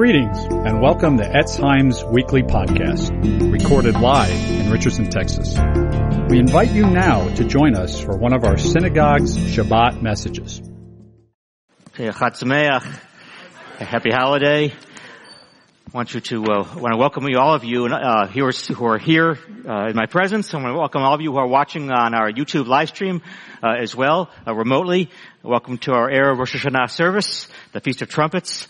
Greetings and welcome to Etz Chaim's weekly podcast, recorded live in Richardson, Texas. We invite you now to join us for one of our synagogue's Shabbat messages. A happy holiday. I want you to uh, want to welcome you, all of you uh, who are, who are here uh, in my presence. I want to welcome all of you who are watching on our YouTube live stream uh, as well, uh, remotely. Welcome to our Erev Rosh Hashanah service, the Feast of Trumpets.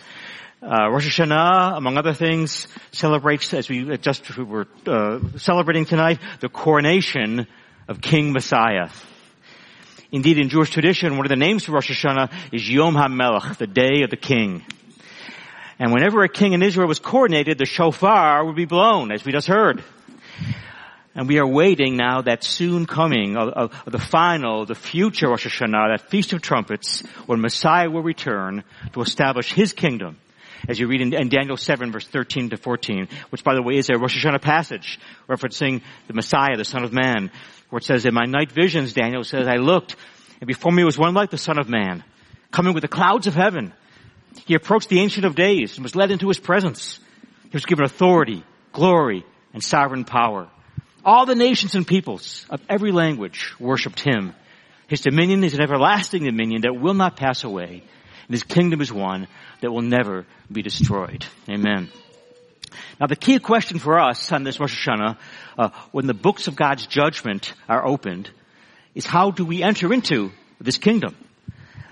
Uh, Rosh Hashanah, among other things, celebrates, as we just were uh, celebrating tonight, the coronation of King Messiah. Indeed, in Jewish tradition, one of the names for Rosh Hashanah is Yom HaMelech, the day of the king. And whenever a king in Israel was coronated, the shofar would be blown, as we just heard. And we are waiting now that soon coming of, of, of, the final, the future Rosh Hashanah, that Feast of Trumpets, when Messiah will return to establish His kingdom as you read in, in, Daniel 7 verse 13 to 14, which by the way is a Rosh Hashanah passage referencing the Messiah, the Son of Man, where it says, in my night visions, Daniel says, I looked and before me was one like the Son of Man, coming with the clouds of heaven. He approached the Ancient of Days and was led into his presence. He was given authority, glory, and sovereign power. All the nations and peoples of every language worshipped him. His dominion is an everlasting dominion that will not pass away. And his kingdom is one that will never be destroyed. Amen. Now the key question for us on this Rosh Hashanah, uh, when the books of God's judgment are opened, is how do we enter into this kingdom?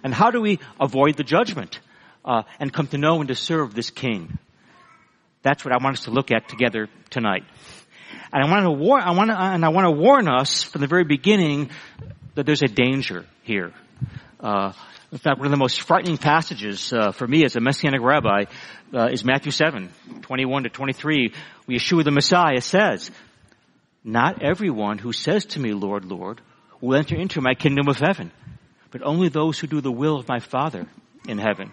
And how do we avoid the judgment uh, and come to know and to serve this king? That's what I want us to look at together tonight. And I want to warn, I want to, and I want to warn us from the very beginning that there's a danger here. Uh, in fact, one of the most frightening passages uh, for me as a Messianic rabbi uh, is Matthew 7, 21 to 23, where Yeshua the Messiah says, Not everyone who says to me, Lord, Lord, will enter into my kingdom of heaven, but only those who do the will of my Father in heaven.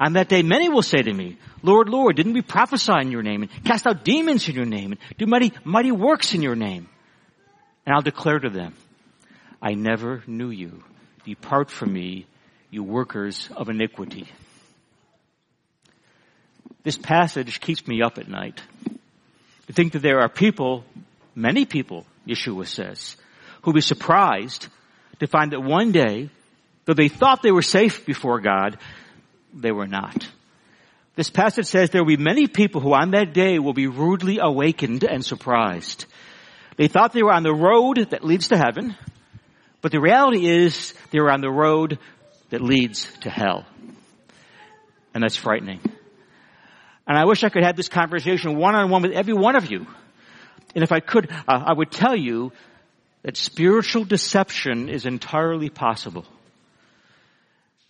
On that day, many will say to me, Lord, Lord, didn't we prophesy in your name and cast out demons in your name and do mighty, mighty works in your name? And I'll declare to them, I never knew you. Depart from me, you workers of iniquity. This passage keeps me up at night. To think that there are people, many people, Yeshua says, who'll be surprised to find that one day, though they thought they were safe before God, they were not. This passage says there will be many people who on that day will be rudely awakened and surprised. They thought they were on the road that leads to heaven, but the reality is they were on the road that leads to hell. And that's frightening. And I wish I could have this conversation one on one with every one of you. And if I could, uh, I would tell you that spiritual deception is entirely possible.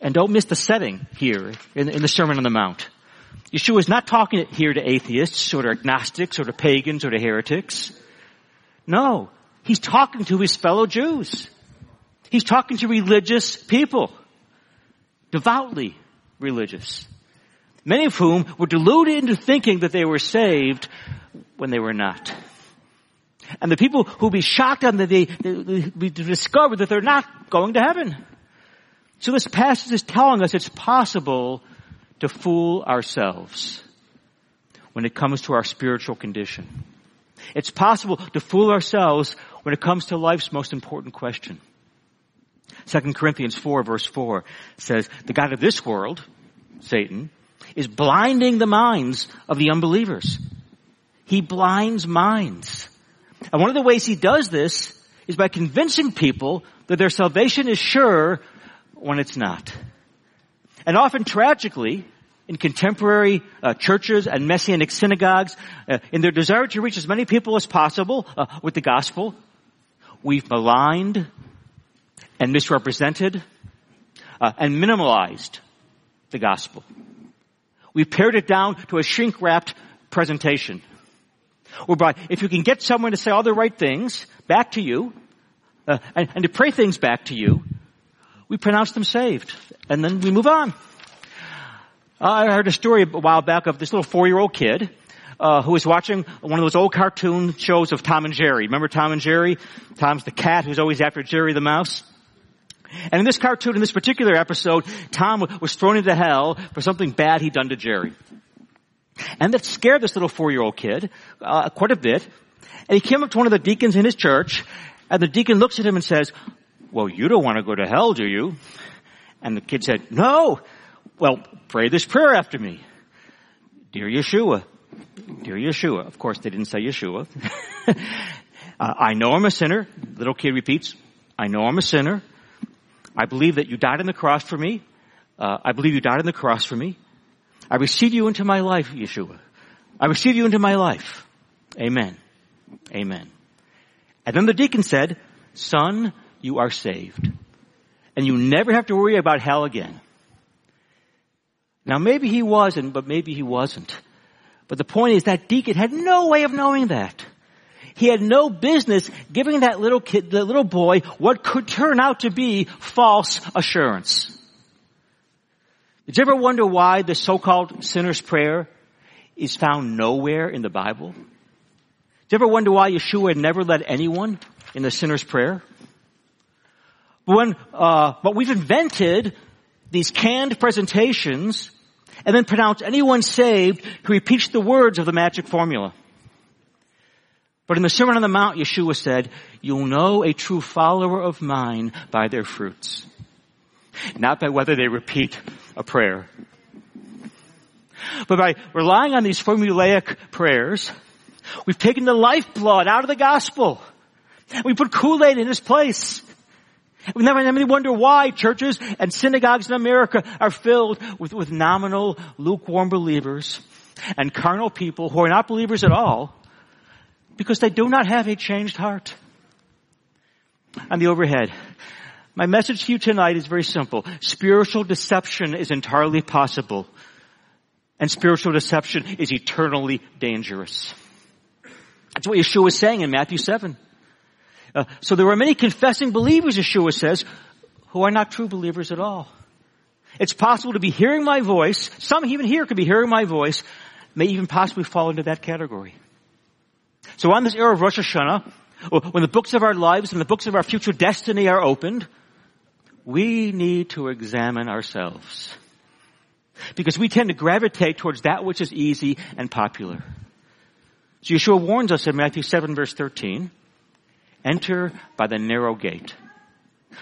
And don't miss the setting here in, in the Sermon on the Mount. Yeshua is not talking here to atheists or to agnostics or to pagans or to heretics. No, he's talking to his fellow Jews. He's talking to religious people devoutly religious. Many of whom were deluded into thinking that they were saved when they were not. And the people who be shocked on the day, they discover that they're not going to heaven. So this passage is telling us it's possible to fool ourselves when it comes to our spiritual condition. It's possible to fool ourselves when it comes to life's most important question. 2 Corinthians 4 verse 4 says, the God of this world, Satan, is blinding the minds of the unbelievers. He blinds minds. And one of the ways he does this is by convincing people that their salvation is sure when it's not. And often tragically, in contemporary uh, churches and messianic synagogues, uh, in their desire to reach as many people as possible uh, with the gospel, we've maligned and misrepresented uh, and minimalized the gospel. We pared it down to a shrink wrapped presentation. Whereby, if you can get someone to say all the right things back to you, uh, and, and to pray things back to you, we pronounce them saved. And then we move on. I heard a story a while back of this little four-year-old kid uh, who was watching one of those old cartoon shows of Tom and Jerry. Remember Tom and Jerry? Tom's the cat who's always after Jerry the mouse. And in this cartoon, in this particular episode, Tom was thrown into hell for something bad he'd done to Jerry. And that scared this little four-year-old kid uh, quite a bit. And he came up to one of the deacons in his church, and the deacon looks at him and says, well, you don't want to go to hell, do you? And the kid said, no. Well, pray this prayer after me. Dear Yeshua, dear Yeshua. Of course, they didn't say Yeshua. uh, I know I'm a sinner. Little kid repeats, I know I'm a sinner. I believe that you died on the cross for me. Uh, I believe you died on the cross for me. I receive you into my life, Yeshua. I receive you into my life. Amen. Amen. And then the deacon said, son, you are saved. And you never have to worry about hell again. Now maybe he wasn't, but maybe he wasn't. But the point is that deacon had no way of knowing that. He had no business giving that little kid, the little boy, what could turn out to be false assurance. Did you ever wonder why the so-called sinner's prayer is found nowhere in the Bible? Did you ever wonder why Yeshua never led anyone in the sinner's prayer? But when, uh, but we've invented these canned presentations and then pronounce anyone saved who repeats the words of the magic formula. But in the Sermon on the Mount, Yeshua said, you'll know a true follower of mine by their fruits. Not by whether they repeat a prayer. But by relying on these formulaic prayers, we've taken the lifeblood out of the gospel. We put Kool-Aid in its place. We never have any wonder why churches and synagogues in America are filled with, with nominal, lukewarm believers and carnal people who are not believers at all because they do not have a changed heart. On the overhead, my message to you tonight is very simple. Spiritual deception is entirely possible and spiritual deception is eternally dangerous. That's what Yeshua is saying in Matthew 7. Uh, so there are many confessing believers, Yeshua says, who are not true believers at all. It's possible to be hearing my voice, some even here could be hearing my voice, may even possibly fall into that category. So on this erev of Rosh Hashanah, when the books of our lives and the books of our future destiny are opened, we need to examine ourselves. Because we tend to gravitate towards that which is easy and popular. So Yeshua warns us in Matthew 7 verse 13, Enter by the narrow gate.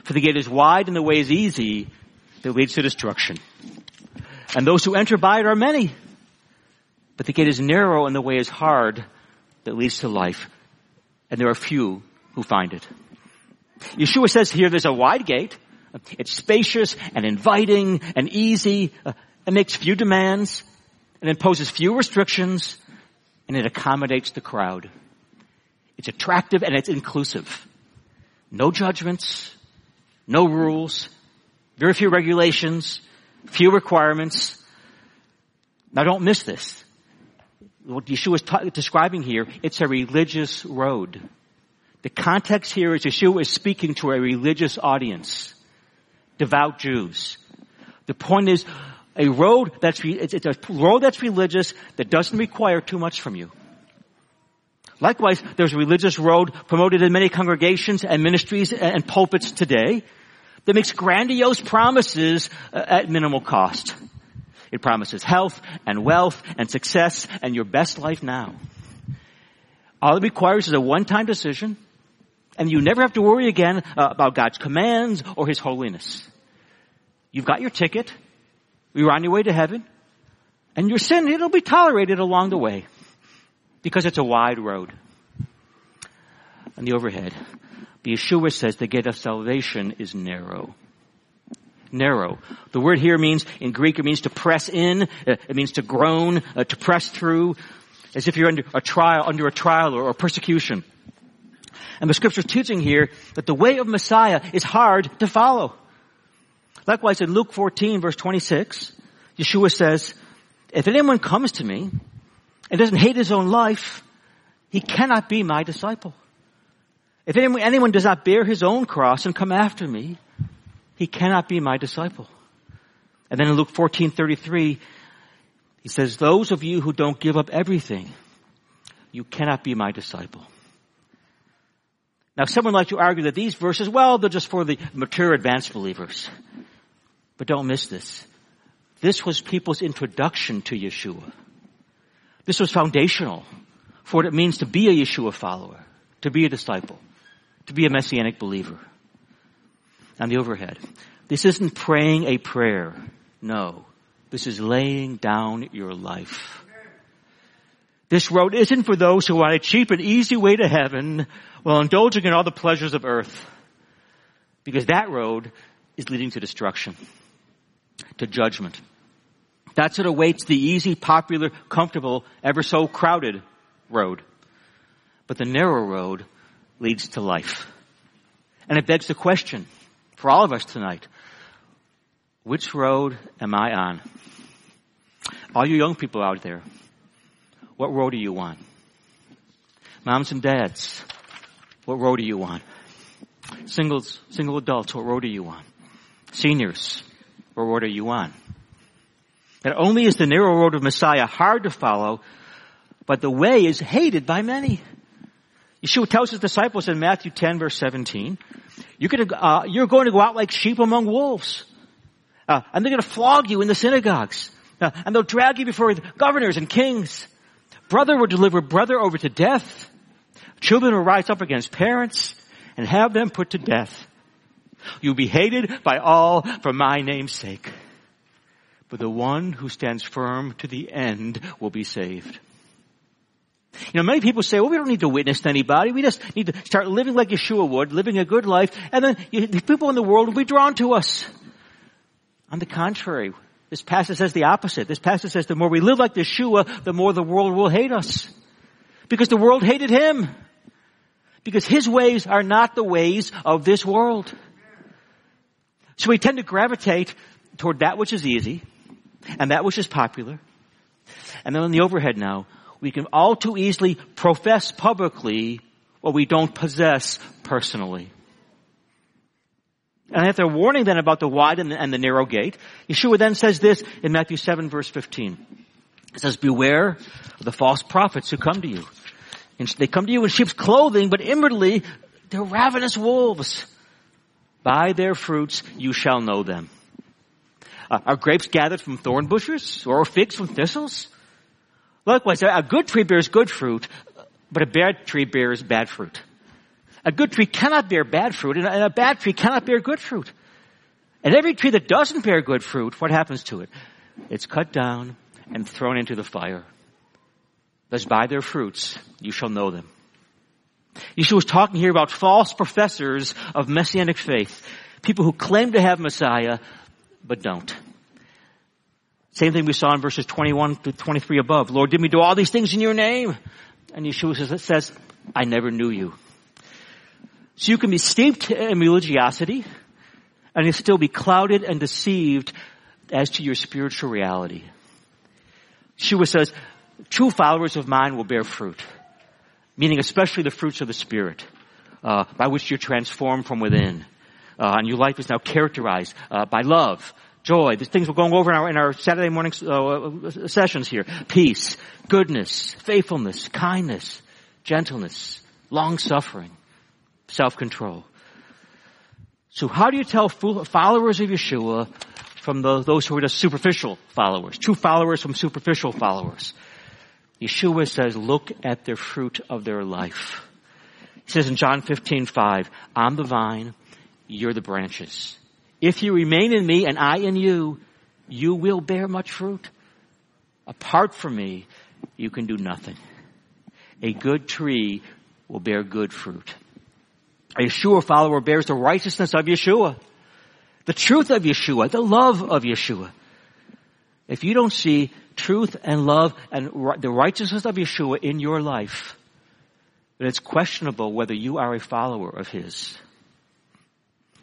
For the gate is wide and the way is easy that leads to destruction. And those who enter by it are many. But the gate is narrow and the way is hard that leads to life. And there are few who find it. Yeshua says here there's a wide gate. It's spacious and inviting and easy. Uh, it makes few demands and imposes few restrictions and it accommodates the crowd. It's attractive and it's inclusive. No judgments, no rules, very few regulations, few requirements. Now don't miss this. What Yeshua is ta- describing here, it's a religious road. The context here is Yeshua is speaking to a religious audience. Devout Jews. The point is, a road that's, it's a road that's religious that doesn't require too much from you. Likewise, there's a religious road promoted in many congregations and ministries and pulpits today that makes grandiose promises at minimal cost. It promises health and wealth and success and your best life now. All it requires is a one-time decision and you never have to worry again uh, about God's commands or His holiness. You've got your ticket. You're on your way to heaven. And your sin, it'll be tolerated along the way because it's a wide road. On the overhead, Yeshua says the gate of salvation is narrow. Narrow. The word here means, in Greek, it means to press in, uh, it means to groan, uh, to press through, as if you're under a trial, under a trial or, or persecution. And the scripture's teaching here that the way of Messiah is hard to follow. Likewise in Luke 14 verse 26, Yeshua says, if anyone comes to me and doesn't hate his own life, he cannot be my disciple. If anyone, anyone does not bear his own cross and come after me, he cannot be my disciple. And then in Luke 14:33, he says, "Those of you who don't give up everything, you cannot be my disciple." Now, someone like to argue that these verses, well, they're just for the mature, advanced believers. But don't miss this. This was people's introduction to Yeshua. This was foundational for what it means to be a Yeshua follower, to be a disciple, to be a messianic believer. On the overhead, this isn't praying a prayer. No. This is laying down your life. This road isn't for those who want a cheap and easy way to heaven while indulging in all the pleasures of earth. Because that road is leading to destruction, to judgment. That's what awaits the easy, popular, comfortable, ever so crowded road. But the narrow road leads to life. And it begs the question for all of us tonight, which road am I on? All you young people out there, what road are you on? Moms and dads, what road are you on? Singles, single adults, what road are you on? Seniors, what road are you on? Not only is the narrow road of Messiah hard to follow, but the way is hated by many. Yeshua tells his disciples in Matthew 10 verse 17, you're going to, uh, you're going to go out like sheep among wolves. Uh, and they're going to flog you in the synagogues. Uh, and they'll drag you before governors and kings. Brother will deliver brother over to death. Children will rise up against parents and have them put to death. You'll be hated by all for my name's sake. But the one who stands firm to the end will be saved. You know, many people say, well, we don't need to witness to anybody. We just need to start living like Yeshua would, living a good life, and then you, the people in the world will be drawn to us. On the contrary, this passage says the opposite. This passage says the more we live like Yeshua, the more the world will hate us. Because the world hated him. Because his ways are not the ways of this world. So we tend to gravitate toward that which is easy and that which is popular. And then on the overhead now, we can all too easily profess publicly what we don't possess personally. And after a warning then about the wide and the, and the narrow gate, Yeshua then says this in Matthew 7 verse 15. It says, beware of the false prophets who come to you. And they come to you in sheep's clothing, but inwardly they're ravenous wolves. By their fruits you shall know them. Uh, are grapes gathered from thorn bushes or figs from thistles? Likewise, a good tree bears good fruit, but a bad tree bears bad fruit. A good tree cannot bear bad fruit, and a bad tree cannot bear good fruit. And every tree that doesn't bear good fruit, what happens to it? It's cut down and thrown into the fire. Thus by their fruits you shall know them. Yeshua was talking here about false professors of messianic faith. People who claim to have Messiah, but don't. Same thing we saw in verses 21 to 23 above. Lord, did we do all these things in your name? And Yeshua says, I never knew you. So you can be steeped in religiosity and still be clouded and deceived as to your spiritual reality. Yeshua says, true followers of mine will bear fruit, meaning especially the fruits of the Spirit, uh, by which you're transformed from within. Uh, and your life is now characterized uh, by love, joy. These things we're going over in our, in our Saturday morning uh, sessions here. Peace, goodness, faithfulness, kindness, gentleness, long suffering, self-control. So how do you tell followers of Yeshua from the, those who are just superficial followers? True followers from superficial followers. Yeshua says, look at the fruit of their life. He says in John 15, 5, I'm the vine, you're the branches. If you remain in me and I in you, you will bear much fruit. Apart from me, you can do nothing. A good tree will bear good fruit. A Yeshua follower bears the righteousness of Yeshua, the truth of Yeshua, the love of Yeshua. If you don't see truth and love and the righteousness of Yeshua in your life, then it's questionable whether you are a follower of His.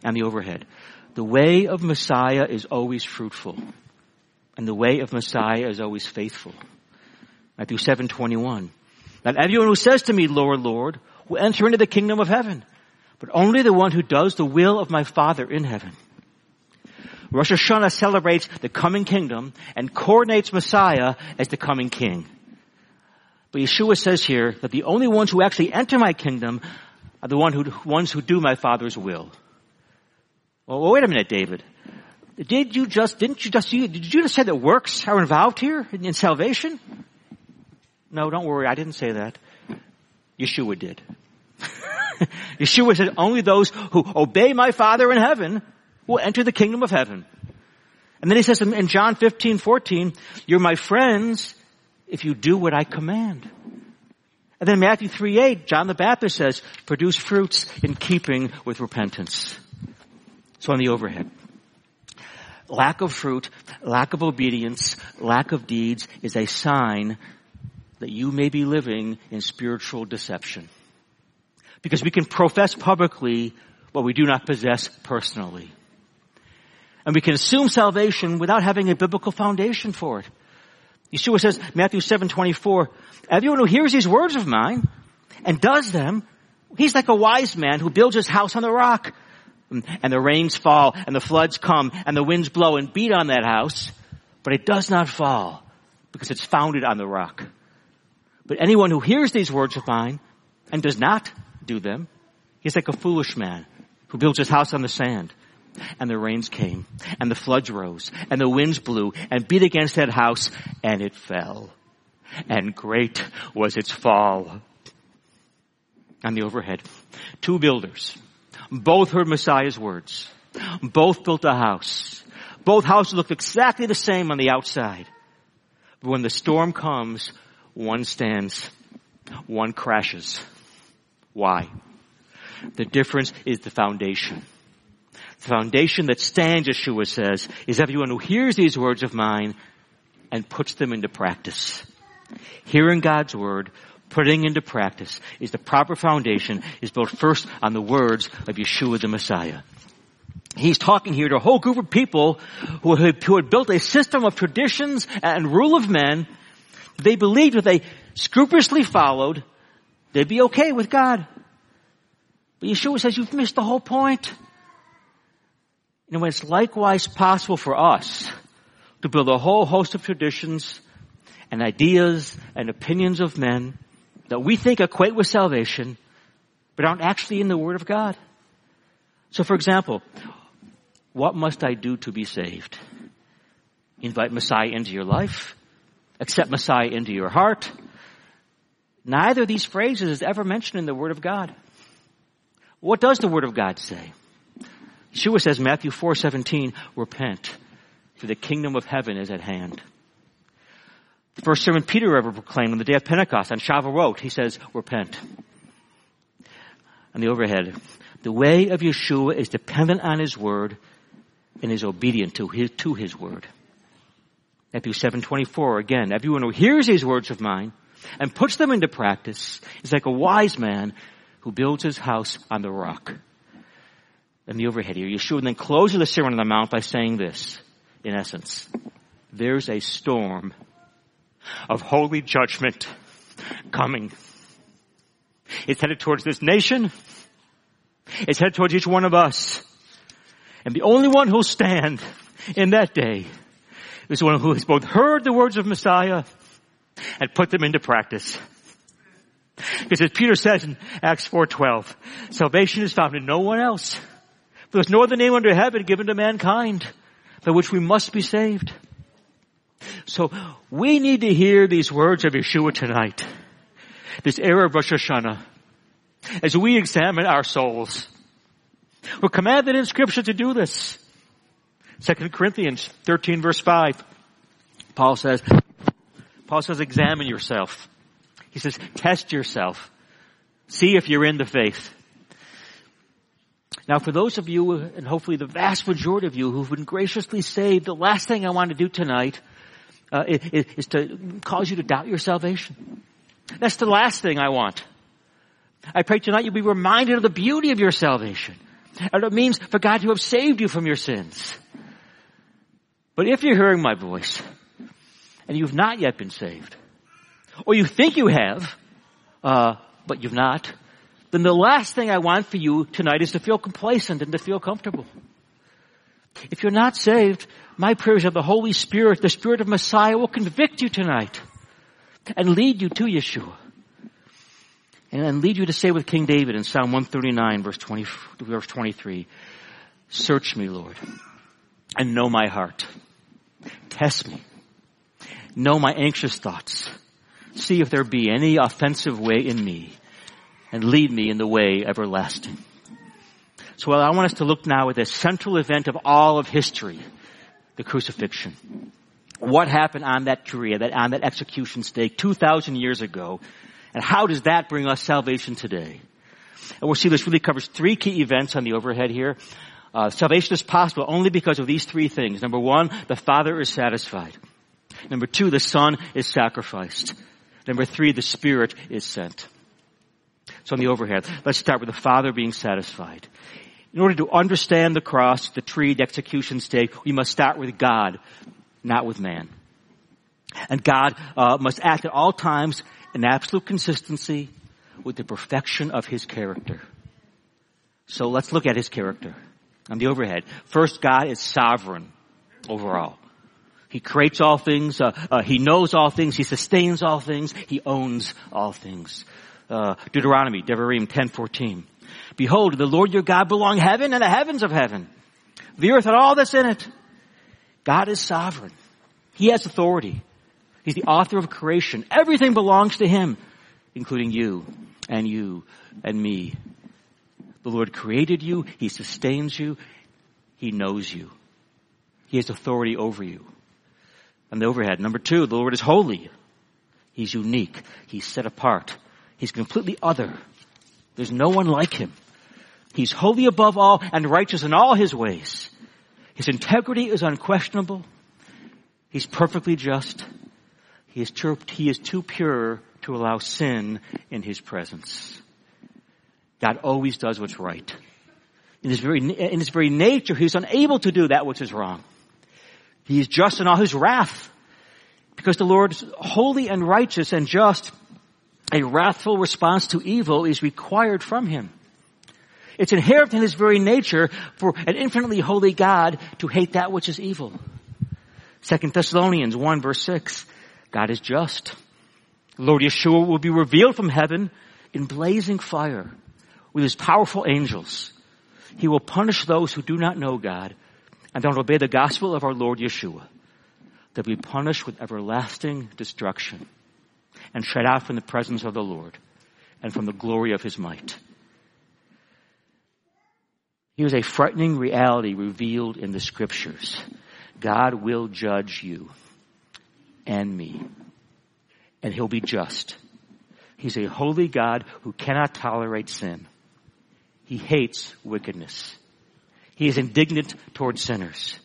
And the overhead. The way of Messiah is always fruitful. And the way of Messiah is always faithful. Matthew 7:21. Not everyone who says to me, Lord, Lord, will enter into the kingdom of heaven, but only the one who does the will of my Father in heaven. Rosh Hashanah celebrates the coming kingdom and coordinates Messiah as the coming king. But Yeshua says here that the only ones who actually enter my kingdom are the ones who do my Father's will. Well, wait a minute, David. Did you just, didn't you just, did you just say that works are involved here in, in salvation? No, don't worry, I didn't say that. Yeshua did. Yeshua said, only those who obey my Father in heaven will enter the kingdom of heaven. And then he says in John 15, 14, you're my friends if you do what I command. And then Matthew 3, 8, John the Baptist says, produce fruits in keeping with repentance. So on the overhead. Lack of fruit, lack of obedience, lack of deeds is a sign that you may be living in spiritual deception. Because we can profess publicly what we do not possess personally. And we can assume salvation without having a biblical foundation for it. Yeshua says, Matthew 7, 24, everyone who hears these words of mine and does them, he's like a wise man who builds his house on the rock. And the rains fall and the floods come and the winds blow and beat on that house, but it does not fall because it's founded on the rock. But anyone who hears these words of mine and does not do them, he's like a foolish man who builds his house on the sand. And the rains came, and the floods rose, and the winds blew, and beat against that house, and it fell. And great was its fall. On the overhead, two builders, both heard Messiah's words. Both built a house. Both houses looked exactly the same on the outside. But when the storm comes, one stands, one crashes. Why? The difference is the foundation. The foundation that stands, Yeshua says, is everyone who hears these words of mine and puts them into practice. Hearing God's word, putting into practice is the proper foundation is built first on the words of Yeshua the Messiah. He's talking here to a whole group of people who had, who had built a system of traditions and rule of men. They believed if they scrupulously followed, they'd be okay with God. But Yeshua says you've missed the whole point. Know, it's likewise possible for us to build a whole host of traditions and ideas and opinions of men that we think equate with salvation, but aren't actually in the Word of God. So for example, what must I do to be saved? Invite Messiah into your life? Accept Messiah into your heart? Neither of these phrases is ever mentioned in the Word of God. What does the Word of God say? Yeshua says, Matthew 4:17, repent, for the kingdom of heaven is at hand. The first sermon Peter ever proclaimed on the day of Pentecost on Shavuot, he says, repent. On the overhead, the way of Yeshua is dependent on his word and is obedient to his, to his word. Matthew 7:24 again, everyone who hears these words of mine and puts them into practice is like a wise man who builds his house on the rock. And the overhead here, Yeshua then closes the Sermon on the Mount by saying this, in essence, there's a storm of holy judgment coming. It's headed towards this nation. It's headed towards each one of us. And the only one who'll stand in that day is one who has both heard the words of Messiah and put them into practice. Because as Peter says in Acts 4.12, salvation is found in no one else. For There's no other name under heaven given to mankind by which we must be saved. So we need to hear these words of Yeshua tonight. This erev of Rosh Hashanah. As we examine our souls. We're commanded in scripture to do this. 2 Corinthians 13 verse 5. Paul says, Paul says, examine yourself. He says, test yourself. See if you're in the faith. Now for those of you, and hopefully the vast majority of you who've been graciously saved, the last thing I want to do tonight uh, is, is to cause you to doubt your salvation. That's the last thing I want. I pray tonight you'll be reminded of the beauty of your salvation. And it means for God to have saved you from your sins. But if you're hearing my voice, and you've not yet been saved, or you think you have, uh, but you've not, then the last thing I want for you tonight is to feel complacent and to feel comfortable. If you're not saved, my prayers of the Holy Spirit, the Spirit of Messiah will convict you tonight and lead you to Yeshua. And lead you to say with King David in Psalm 139 verse 20, verse 23, search me, Lord, and know my heart. Test me. Know my anxious thoughts. see if there be any offensive way in me and lead me in the way everlasting. So I want us to look now at the central event of all of history, the crucifixion. What happened on that tree, on that execution stake 2,000 years ago, and how does that bring us salvation today? And we'll see this really covers three key events on the overhead here. Uh, salvation is possible only because of these three things. Number one, the Father is satisfied. Number two, the Son is sacrificed. Number three, the Spirit is sent. So on the overhead, let's start with the Father being satisfied. In order to understand the cross, the tree, the execution stake, we must start with God, not with man. And God uh, must act at all times in absolute consistency with the perfection of His character. So let's look at His character on the overhead. First, God is sovereign overall. He creates all things. Uh, uh, he knows all things. He sustains all things. He owns all things. Uh, Deuteronomy, Devarim 10:14. Behold, the Lord your God belong heaven and the heavens of heaven, the earth and all that's in it. God is sovereign. He has authority. He's the author of creation. Everything belongs to Him, including you and you and me. The Lord created you. He sustains you. He knows you. He has authority over you And the overhead. Number two, the Lord is holy. He's unique. He's set apart. He's completely other. There's no one like him. He's holy above all and righteous in all his ways. His integrity is unquestionable. He's perfectly just. He is too, he is too pure to allow sin in his presence. God always does what's right. In his very, in his very nature, he's unable to do that which is wrong. He is just in all his wrath. Because the Lord is holy and righteous and just, a wrathful response to evil is required from him. It's inherent in his very nature for an infinitely holy God to hate that which is evil. Second Thessalonians 1 verse 6. God is just. Lord Yeshua will be revealed from heaven in blazing fire with his powerful angels. He will punish those who do not know God and don't obey the gospel of our Lord Yeshua, they'll be punished with everlasting destruction and shut out from the presence of the Lord and from the glory of his might. Here's a frightening reality revealed in the scriptures. God will judge you and me, and he'll be just. He's a holy God who cannot tolerate sin. He hates wickedness. He is indignant towards sinners.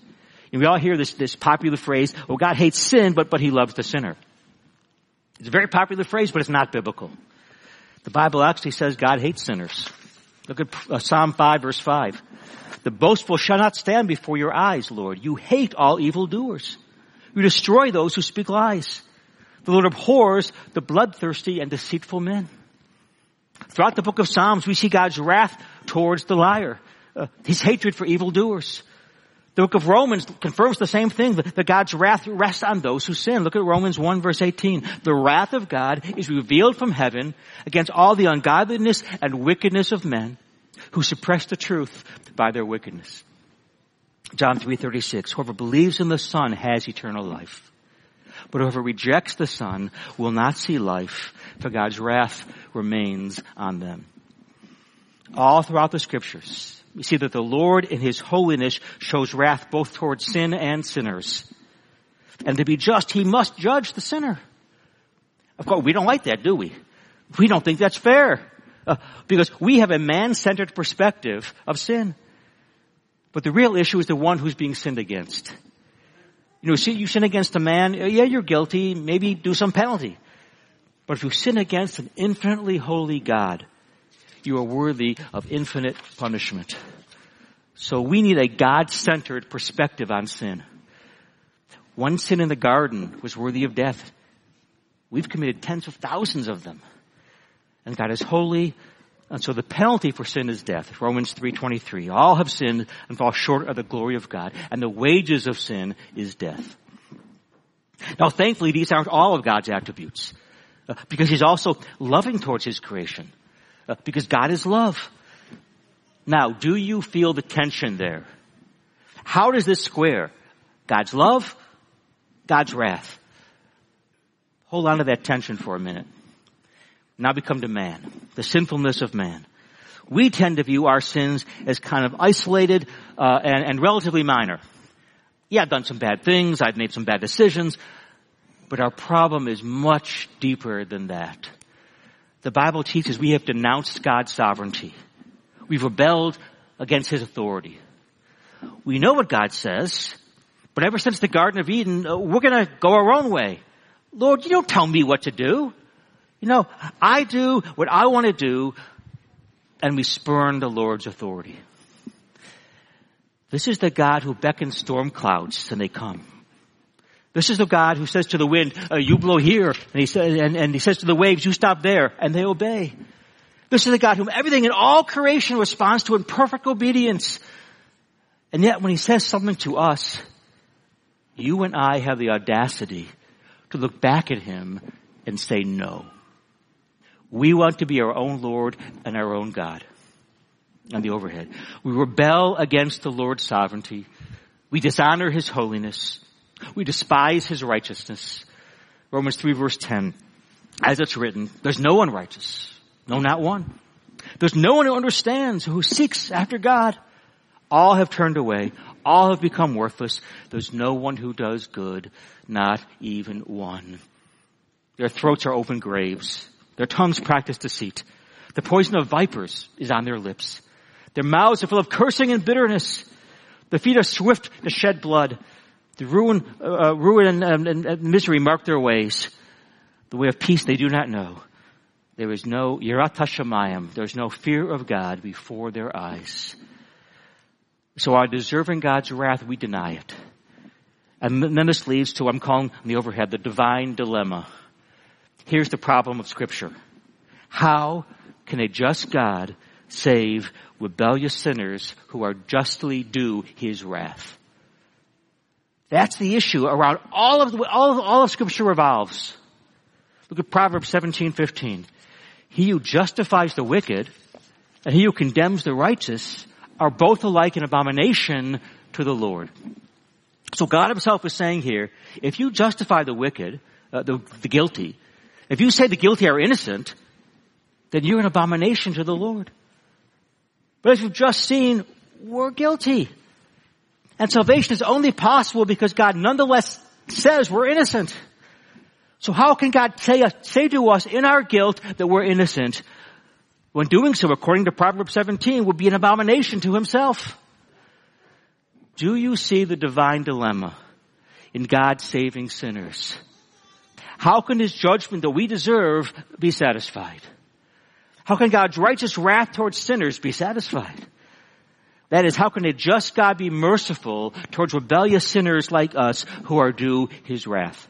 And we all hear this, this popular phrase, well, God hates sin, but, but he loves the sinner. It's a very popular phrase, but it's not biblical. The Bible actually says God hates sinners. Look at uh, Psalm 5 verse 5. The boastful shall not stand before your eyes, Lord. You hate all evildoers. You destroy those who speak lies. The Lord abhors the bloodthirsty and deceitful men. Throughout the book of Psalms, we see God's wrath towards the liar uh, his hatred for evildoers. The book of Romans confirms the same thing, that God's wrath rests on those who sin. Look at Romans 1 verse 18. The wrath of God is revealed from heaven against all the ungodliness and wickedness of men who suppress the truth by their wickedness. John 3.36, whoever believes in the Son has eternal life. But whoever rejects the Son will not see life, for God's wrath remains on them. All throughout the scriptures, we see that the Lord in His holiness shows wrath both towards sin and sinners. And to be just, He must judge the sinner. Of course, we don't like that, do we? We don't think that's fair. Uh, because we have a man-centered perspective of sin. But the real issue is the one who's being sinned against. You know, see, you sin against a man, uh, yeah, you're guilty, maybe do some penalty. But if you sin against an infinitely holy God, you are worthy of infinite punishment. So we need a God-centered perspective on sin. One sin in the garden was worthy of death. We've committed tens of thousands of them. And God is holy, and so the penalty for sin is death. Romans 3.23. All have sinned and fall short of the glory of God, and the wages of sin is death. Now thankfully these aren't all of God's attributes, uh, because He's also loving towards His creation. Because God is love. Now, do you feel the tension there? How does this square? God's love, God's wrath. Hold on to that tension for a minute. Now we come to man, the sinfulness of man. We tend to view our sins as kind of isolated uh, and, and relatively minor. Yeah, I've done some bad things, I've made some bad decisions, but our problem is much deeper than that. The Bible teaches we have denounced God's sovereignty. We've rebelled against His authority. We know what God says, but ever since the Garden of Eden, uh, we're gonna go our own way. Lord, you don't tell me what to do. You know, I do what I want to do, and we spurn the Lord's authority. This is the God who beckons storm clouds and they come. This is the God who says to the wind, uh, you blow here, and he, says, and, and he says to the waves, you stop there, and they obey. This is the God whom everything in all creation responds to in perfect obedience. And yet when he says something to us, you and I have the audacity to look back at him and say no. We want to be our own Lord and our own God. On the overhead. We rebel against the Lord's sovereignty. We dishonor His holiness. We despise His righteousness. Romans 3 verse 10. As it's written, there's no one righteous. No, not one. There's no one who understands, who seeks after God. All have turned away. All have become worthless. There's no one who does good. Not even one. Their throats are open graves. Their tongues practice deceit. The poison of vipers is on their lips. Their mouths are full of cursing and bitterness. Their feet are swift to shed blood. The ruin, uh, ruin and, and, and, misery mark their ways. The way of peace they do not know. There is no yirat hashamayim. There is no fear of God before their eyes. So our deserving God's wrath, we deny it. And then this leads to what I'm calling the overhead, the divine dilemma. Here's the problem of scripture. How can a just God save rebellious sinners who are justly due his wrath? That's the issue around all of, the, all of, all of scripture revolves. Look at Proverbs 17, 15. He who justifies the wicked and he who condemns the righteous are both alike an abomination to the Lord. So God himself is saying here, if you justify the wicked, uh, the, the guilty, if you say the guilty are innocent, then you're an abomination to the Lord. But as we've just seen, we're guilty. And salvation is only possible because God nonetheless says we're innocent. So how can God say, say to us in our guilt that we're innocent when doing so, according to Proverbs 17, would be an abomination to himself? Do you see the divine dilemma in God saving sinners? How can his judgment that we deserve be satisfied? How can God's righteous wrath towards sinners be satisfied? That is, how can a just God be merciful towards rebellious sinners like us who are due his wrath?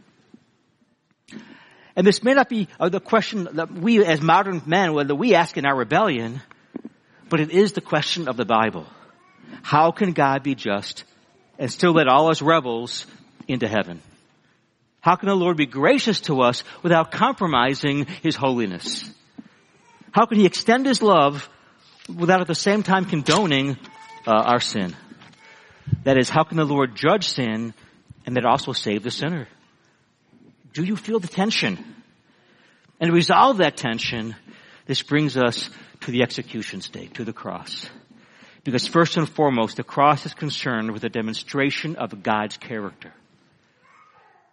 And this may not be uh, the question that we as modern men, whether we ask in our rebellion, but it is the question of the Bible. How can God be just and still let all us rebels into heaven? How can the Lord be gracious to us without compromising His holiness? How can He extend His love without at the same time condoning uh, our sin? That is, how can the Lord judge sin and then also save the sinner? Do you feel the tension? And to resolve that tension, this brings us to the execution stake, to the cross. Because first and foremost, the cross is concerned with a demonstration of God's character.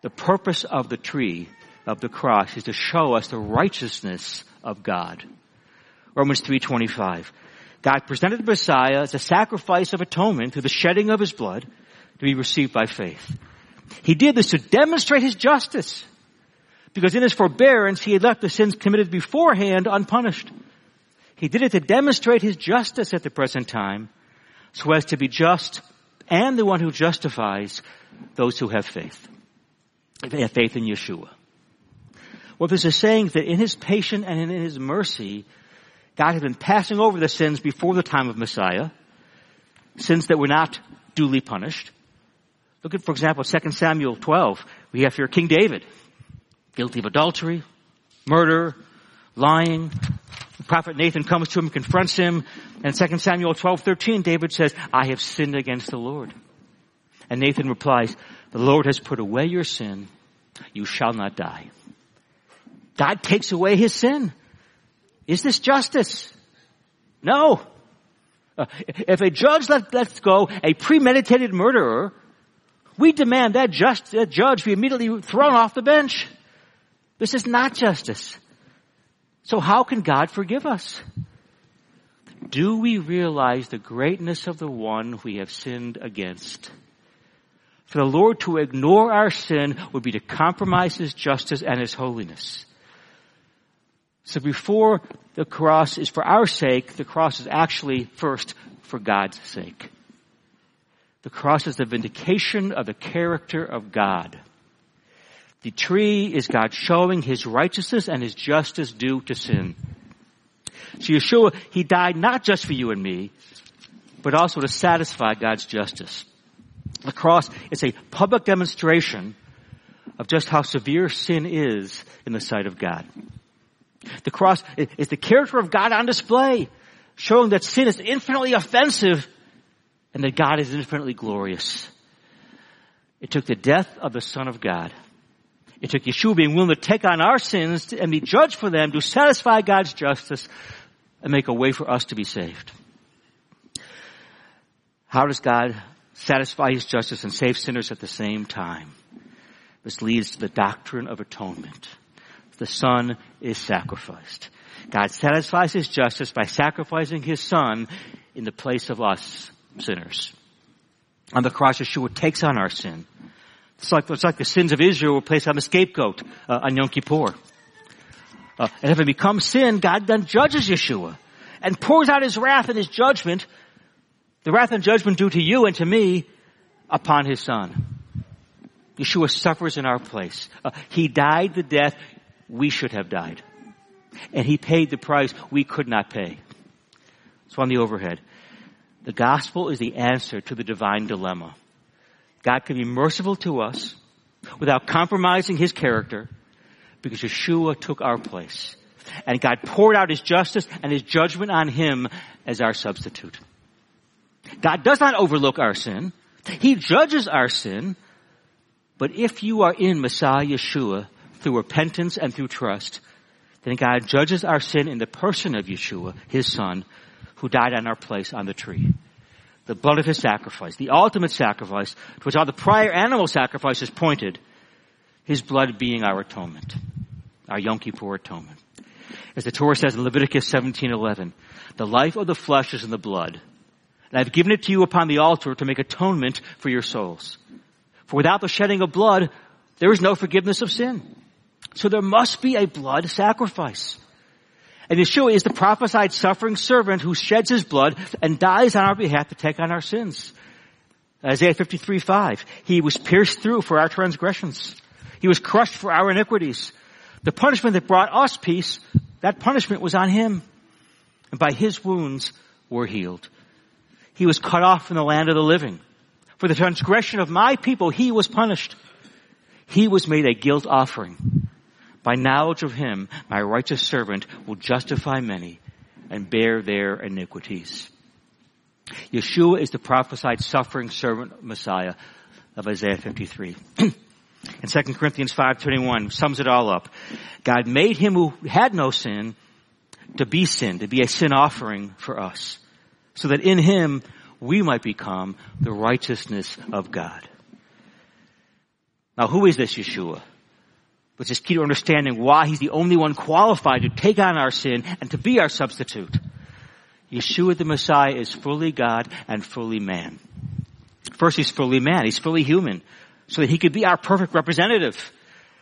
The purpose of the tree, of the cross, is to show us the righteousness of God. Romans 3.25. God presented the Messiah as a sacrifice of atonement through the shedding of his blood to be received by faith. He did this to demonstrate his justice. Because in his forbearance, he had left the sins committed beforehand unpunished. He did it to demonstrate his justice at the present time, so as to be just and the one who justifies those who have faith have faith in Yeshua. Well, this is saying that in His patience and in His mercy, God has been passing over the sins before the time of Messiah, sins that were not duly punished. Look at, for example, 2 Samuel 12. We have here King David, guilty of adultery, murder, lying. The prophet Nathan comes to him, confronts him, and 2 Samuel 12, 13, David says, I have sinned against the Lord. And Nathan replies, the Lord has put away your sin. You shall not die. God takes away his sin. Is this justice? No. Uh, if a judge let, lets go a premeditated murderer, we demand that, just, that judge be immediately thrown off the bench. This is not justice. So how can God forgive us? Do we realize the greatness of the one we have sinned against? For the Lord to ignore our sin would be to compromise His justice and His holiness. So before the cross is for our sake, the cross is actually first for God's sake. The cross is the vindication of the character of God. The tree is God showing His righteousness and His justice due to sin. So Yeshua, He died not just for you and me, but also to satisfy God's justice. The cross is a public demonstration of just how severe sin is in the sight of God. The cross is the character of God on display, showing that sin is infinitely offensive and that God is infinitely glorious. It took the death of the Son of God. It took Yeshua being willing to take on our sins and be judged for them to satisfy God's justice and make a way for us to be saved. How does God satisfy His justice and save sinners at the same time? This leads to the doctrine of atonement the Son is sacrificed. God satisfies His justice by sacrificing His Son in the place of us sinners. On the cross, Yeshua takes on our sin. It's like, it's like the sins of Israel were placed on the scapegoat uh, on Yom Kippur. Uh, and if it becomes sin, God then judges Yeshua and pours out His wrath and His judgment, the wrath and judgment due to you and to me, upon His Son. Yeshua suffers in our place. Uh, he died the death we should have died. And he paid the price we could not pay. So on the overhead. The gospel is the answer to the divine dilemma. God can be merciful to us without compromising his character because Yeshua took our place. And God poured out his justice and his judgment on him as our substitute. God does not overlook our sin. He judges our sin. But if you are in Messiah Yeshua, through repentance and through trust, then God judges our sin in the person of Yeshua, His Son, who died on our place on the tree. The blood of His sacrifice, the ultimate sacrifice, to which all the prior animal sacrifices pointed, His blood being our atonement, our Yom Kippur atonement. As the Torah says in Leviticus 17:11, the life of the flesh is in the blood, and I've given it to you upon the altar to make atonement for your souls. For without the shedding of blood, there is no forgiveness of sin. So there must be a blood sacrifice. And Yeshua is the prophesied suffering servant who sheds his blood and dies on our behalf to take on our sins. Isaiah 53, 5. He was pierced through for our transgressions. He was crushed for our iniquities. The punishment that brought us peace, that punishment was on him. And by his wounds we're healed. He was cut off from the land of the living. For the transgression of my people, he was punished. He was made a guilt offering by knowledge of him, my righteous servant will justify many and bear their iniquities. Yeshua is the prophesied suffering servant Messiah of Isaiah 53. In 2 Corinthians 5.21 sums it all up. God made him who had no sin to be sin, to be a sin offering for us, so that in him we might become the righteousness of God. Now who is this Yeshua? Which is key to understanding why he's the only one qualified to take on our sin and to be our substitute. Yeshua the Messiah is fully God and fully man. First, he's fully man. He's fully human. So that he could be our perfect representative.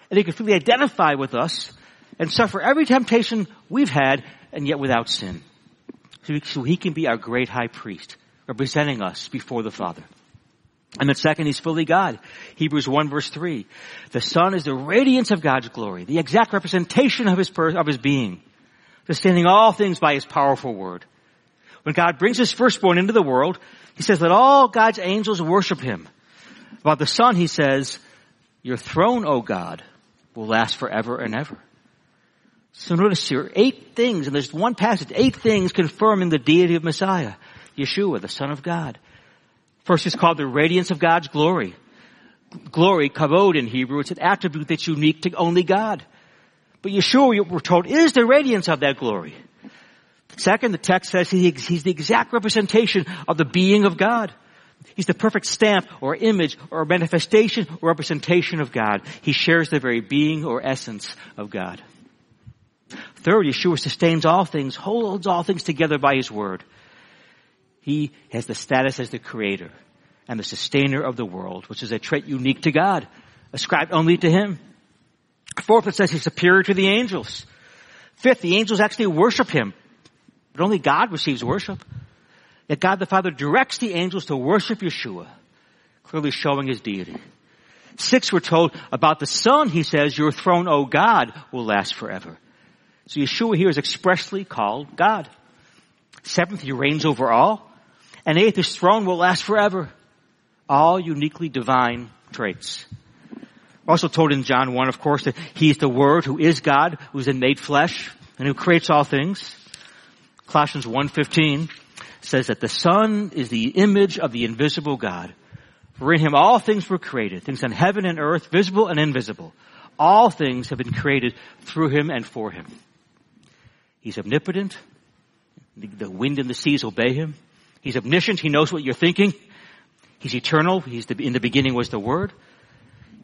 And he could fully identify with us and suffer every temptation we've had and yet without sin. So he can be our great high priest, representing us before the Father. And then second, he's fully God. Hebrews 1 verse 3. The Son is the radiance of God's glory, the exact representation of his, per- of his being, sustaining all things by his powerful word. When God brings his firstborn into the world, he says, that all God's angels worship him. About the Son, he says, your throne, O God, will last forever and ever. So notice here, eight things, and there's one passage, eight things confirming the deity of Messiah, Yeshua, the Son of God. First is called the radiance of God's glory. Glory, kavod in Hebrew, it's an attribute that's unique to only God. But Yeshua, we're told, is the radiance of that glory. Second, the text says he's the exact representation of the being of God. He's the perfect stamp or image or manifestation or representation of God. He shares the very being or essence of God. Third, Yeshua sustains all things, holds all things together by His word. He has the status as the creator and the sustainer of the world, which is a trait unique to God, ascribed only to Him. Fourth, it says He's superior to the angels. Fifth, the angels actually worship Him, but only God receives worship that God the Father directs the angels to worship Yeshua, clearly showing his deity. Six, we're told about the Son, he says, your throne, O God, will last forever. So Yeshua here is expressly called God. Seventh, he reigns over all. And eighth, his throne will last forever. All uniquely divine traits. We're also told in John 1, of course, that he is the Word who is God, who is in made flesh, and who creates all things. Colossians 1.15 says that the Son is the image of the invisible God. For in Him all things were created, things on heaven and earth, visible and invisible. All things have been created through Him and for Him. He's omnipotent. The wind and the seas obey Him. He's omniscient. He knows what you're thinking. He's eternal. He's the, in the beginning was the Word.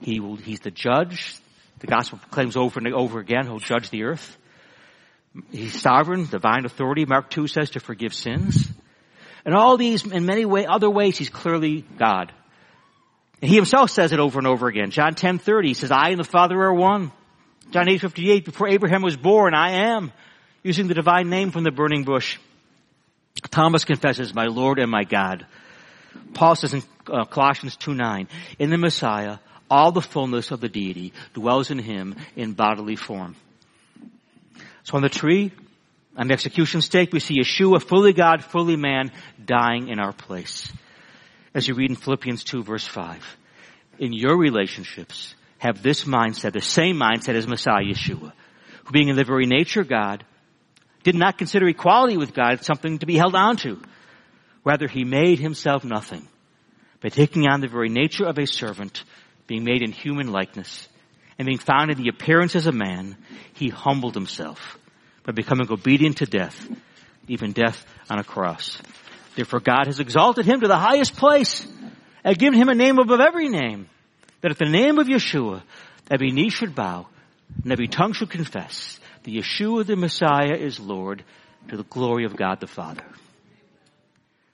He will, he's the judge. The gospel proclaims over and over again, he'll judge the earth. He's sovereign, divine authority. Mark 2 says to forgive sins. And all these, in many way, other ways, he's clearly God. And he himself says it over and over again. John 10:30 he says, "I and the Father are one." John 8:58, before Abraham was born, I am, using the divine name from the burning bush. Thomas confesses, "My Lord and my God." Paul says in uh, Colossians 2:9, "In the Messiah, all the fullness of the deity dwells in him in bodily form." So on the tree, on the execution stake, we see Yeshua, fully God, fully man, dying in our place. As you read in Philippians 2 verse 5. In your relationships, have this mindset, the same mindset as Messiah Yeshua, who being in the very nature God, did not consider equality with God something to be held on to. Rather, he made himself nothing by taking on the very nature of a servant, being made in human likeness, and being found in the appearance as a man, he humbled himself by becoming obedient to death, even death on a cross. Therefore God has exalted him to the highest place and given him a name above every name, that at the name of Yeshua, every knee should bow and every tongue should confess that Yeshua the Messiah is Lord to the glory of God the Father.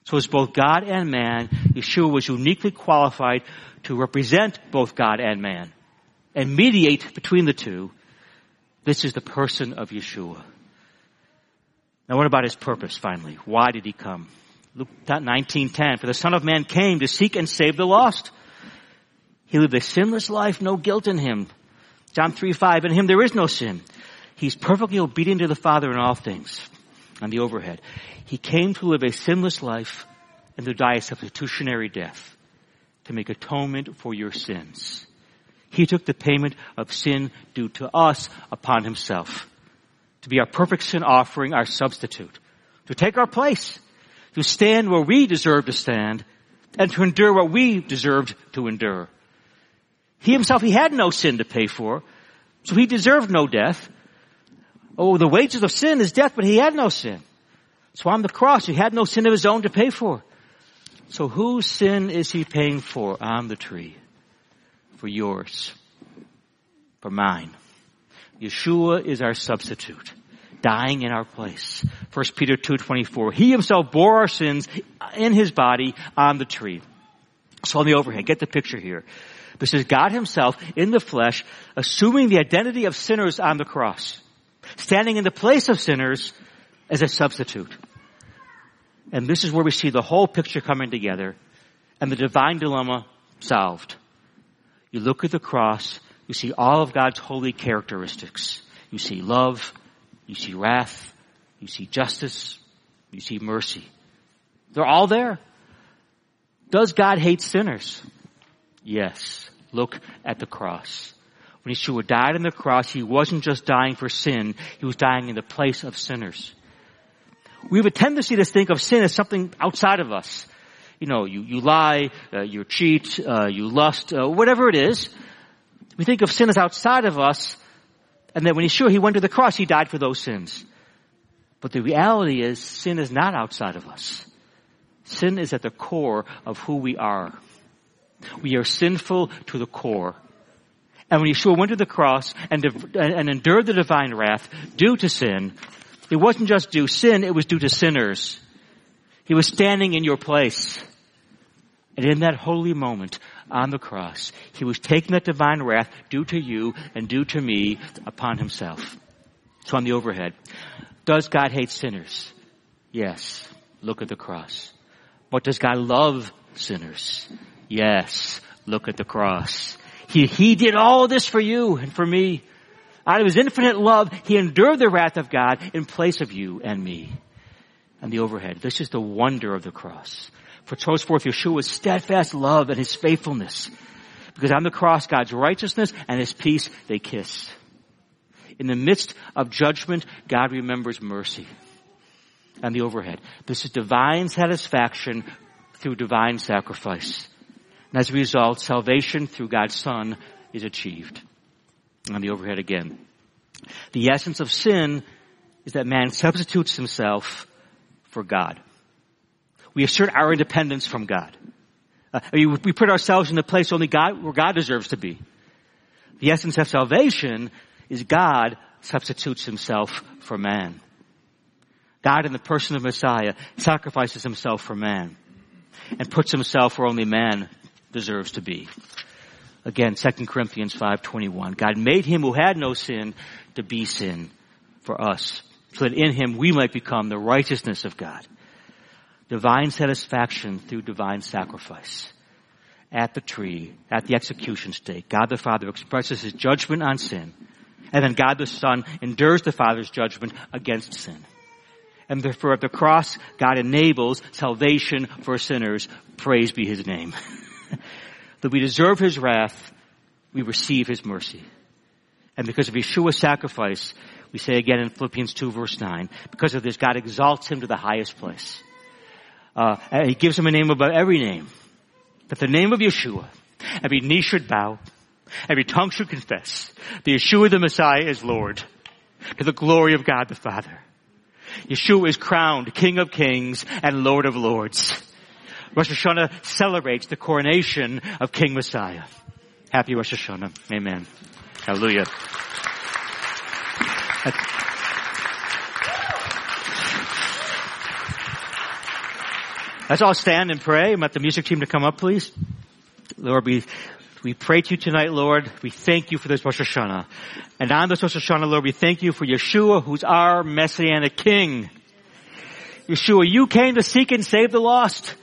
So as both God and man, Yeshua was uniquely qualified to represent both God and man and mediate between the two. This is the person of Yeshua. Now what about his purpose finally? Why did he come? Luke 19:10 For the son of man came to seek and save the lost. He lived a sinless life, no guilt in him. John 3:5 In him there is no sin. He's perfectly obedient to the Father in all things. On the overhead. He came to live a sinless life and to die a substitutionary death to make atonement for your sins. He took the payment of sin due to us upon himself to be our perfect sin offering, our substitute, to take our place, to stand where we deserve to stand, and to endure what we deserved to endure. He himself, he had no sin to pay for, so he deserved no death. Oh, the wages of sin is death, but he had no sin. So on the cross, he had no sin of his own to pay for. So whose sin is he paying for on the tree? For yours. For mine. Yeshua is our substitute, dying in our place. 1 Peter 2.24. He himself bore our sins in his body on the tree. So on the overhead, get the picture here. This is God himself in the flesh, assuming the identity of sinners on the cross. Standing in the place of sinners as a substitute. And this is where we see the whole picture coming together and the divine dilemma solved. You look at the cross you see all of God's holy characteristics. You see love, you see wrath, you see justice, you see mercy. They're all there. Does God hate sinners? Yes. Look at the cross. When Yeshua died on the cross, he wasn't just dying for sin, he was dying in the place of sinners. We have a tendency to think of sin as something outside of us. You know, you, you lie, uh, you cheat, uh, you lust, uh, whatever it is. We think of sin as outside of us, And that when Yeshua, he went to the cross, he died for those sins. But the reality is sin is not outside of us. Sin is at the core of who we are. We are sinful to the core. And when Yeshua went to the cross and, and endured the divine wrath due to sin, it wasn't just due sin, it was due to sinners. He was standing in your place. And in that holy moment on the cross, he was taking that divine wrath due to you and due to me upon himself. So on the overhead, does God hate sinners? Yes. Look at the cross. But does God love sinners? Yes. Look at the cross. He, he did all this for you and for me. Out of his infinite love, he endured the wrath of God in place of you and me. And the overhead. This is the wonder of the cross. For shows forth Yeshua's steadfast love and his faithfulness. Because on the cross, God's righteousness and his peace, they kiss. In the midst of judgment, God remembers mercy. And the overhead. This is divine satisfaction through divine sacrifice. And as a result, salvation through God's Son is achieved. On the overhead again. The essence of sin is that man substitutes himself for God. We assert our independence from God. Uh, we put ourselves in the place only God, where God deserves to be. The essence of salvation is God substitutes himself for man. God in the person of Messiah sacrifices himself for man and puts himself where only man deserves to be. Again, 2 Corinthians 5:21. God made him who had no sin to be sin for us, so that in him we might become the righteousness of God. Divine satisfaction through divine sacrifice. At the tree, at the execution stake, God the Father expresses his judgment on sin, and then God the Son endures the Father's judgment against sin. And therefore at the cross, God enables salvation for sinners. Praise be his name. that we deserve his wrath, we receive his mercy. And because of Yeshua's sacrifice, we say again in Philippians 2 verse 9, because of this, God exalts him to the highest place. Uh, he gives him a name above every name. That the name of Yeshua, every knee should bow, every tongue should confess, the Yeshua the Messiah is Lord, to the glory of God the Father. Yeshua is crowned King of Kings and Lord of Lords. Rosh Hashanah celebrates the coronation of King Messiah. Happy Rosh Hashanah. Amen. Hallelujah. Let's all stand and pray. I'm at the music team to come up, please. Lord, we, we pray to you tonight, Lord. We thank you for this Rosh Hashanah. And on this Rosh Hashanah, Lord, we thank you for Yeshua, who's our Messianic King. Yeshua, you came to seek and save the lost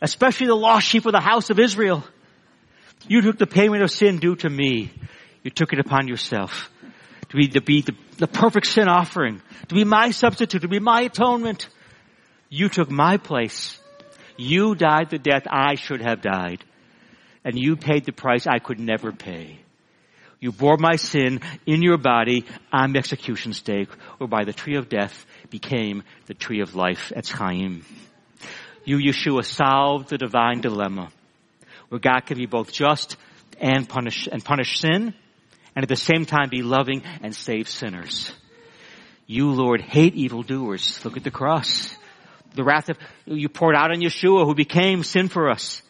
especially the lost sheep of the house of Israel. You took the payment of sin due to me. You took it upon yourself to be, to be the, the perfect sin offering, to be my substitute, to be my atonement. You took my place. You died the death I should have died. And you paid the price I could never pay. You bore my sin in your body on the execution stake, or by the tree of death became the tree of life Etz Chaim you, Yeshua, solved the divine dilemma where God can be both just and punish, and punish sin and at the same time be loving and save sinners. You, Lord, hate evildoers. Look at the cross. The wrath of, you poured out on Yeshua who became sin for us.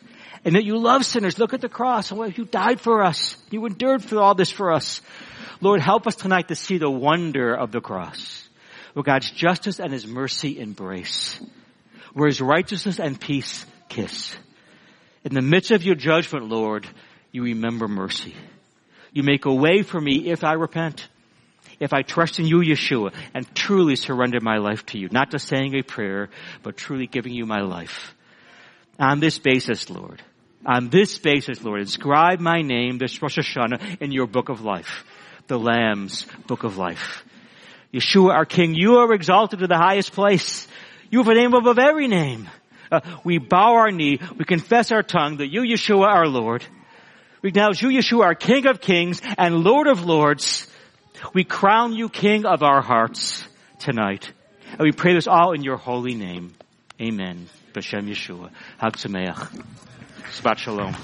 And that you love sinners. Look at the cross. And You died for us. You endured for all this for us. Lord, help us tonight to see the wonder of the cross. Where God's justice and His mercy embrace where his righteousness and peace kiss. In the midst of your judgment, Lord, you remember mercy. You make a way for me if I repent. If I trust in you, Yeshua, and truly surrender my life to you. Not just saying a prayer, but truly giving you my life. On this basis, Lord, on this basis, Lord, inscribe my name, this Rosh Hashanah, in your book of life. The Lamb's book of life. Yeshua, our King, you are exalted to the highest place. You have a name above every name. Uh, we bow our knee. We confess our tongue that you, Yeshua, our Lord. We acknowledge you, Yeshua, our King of kings and Lord of lords. We crown you King of our hearts tonight. And we pray this all in your holy name. Amen. B'Shem Yeshua. Hag. Shabbat Shalom.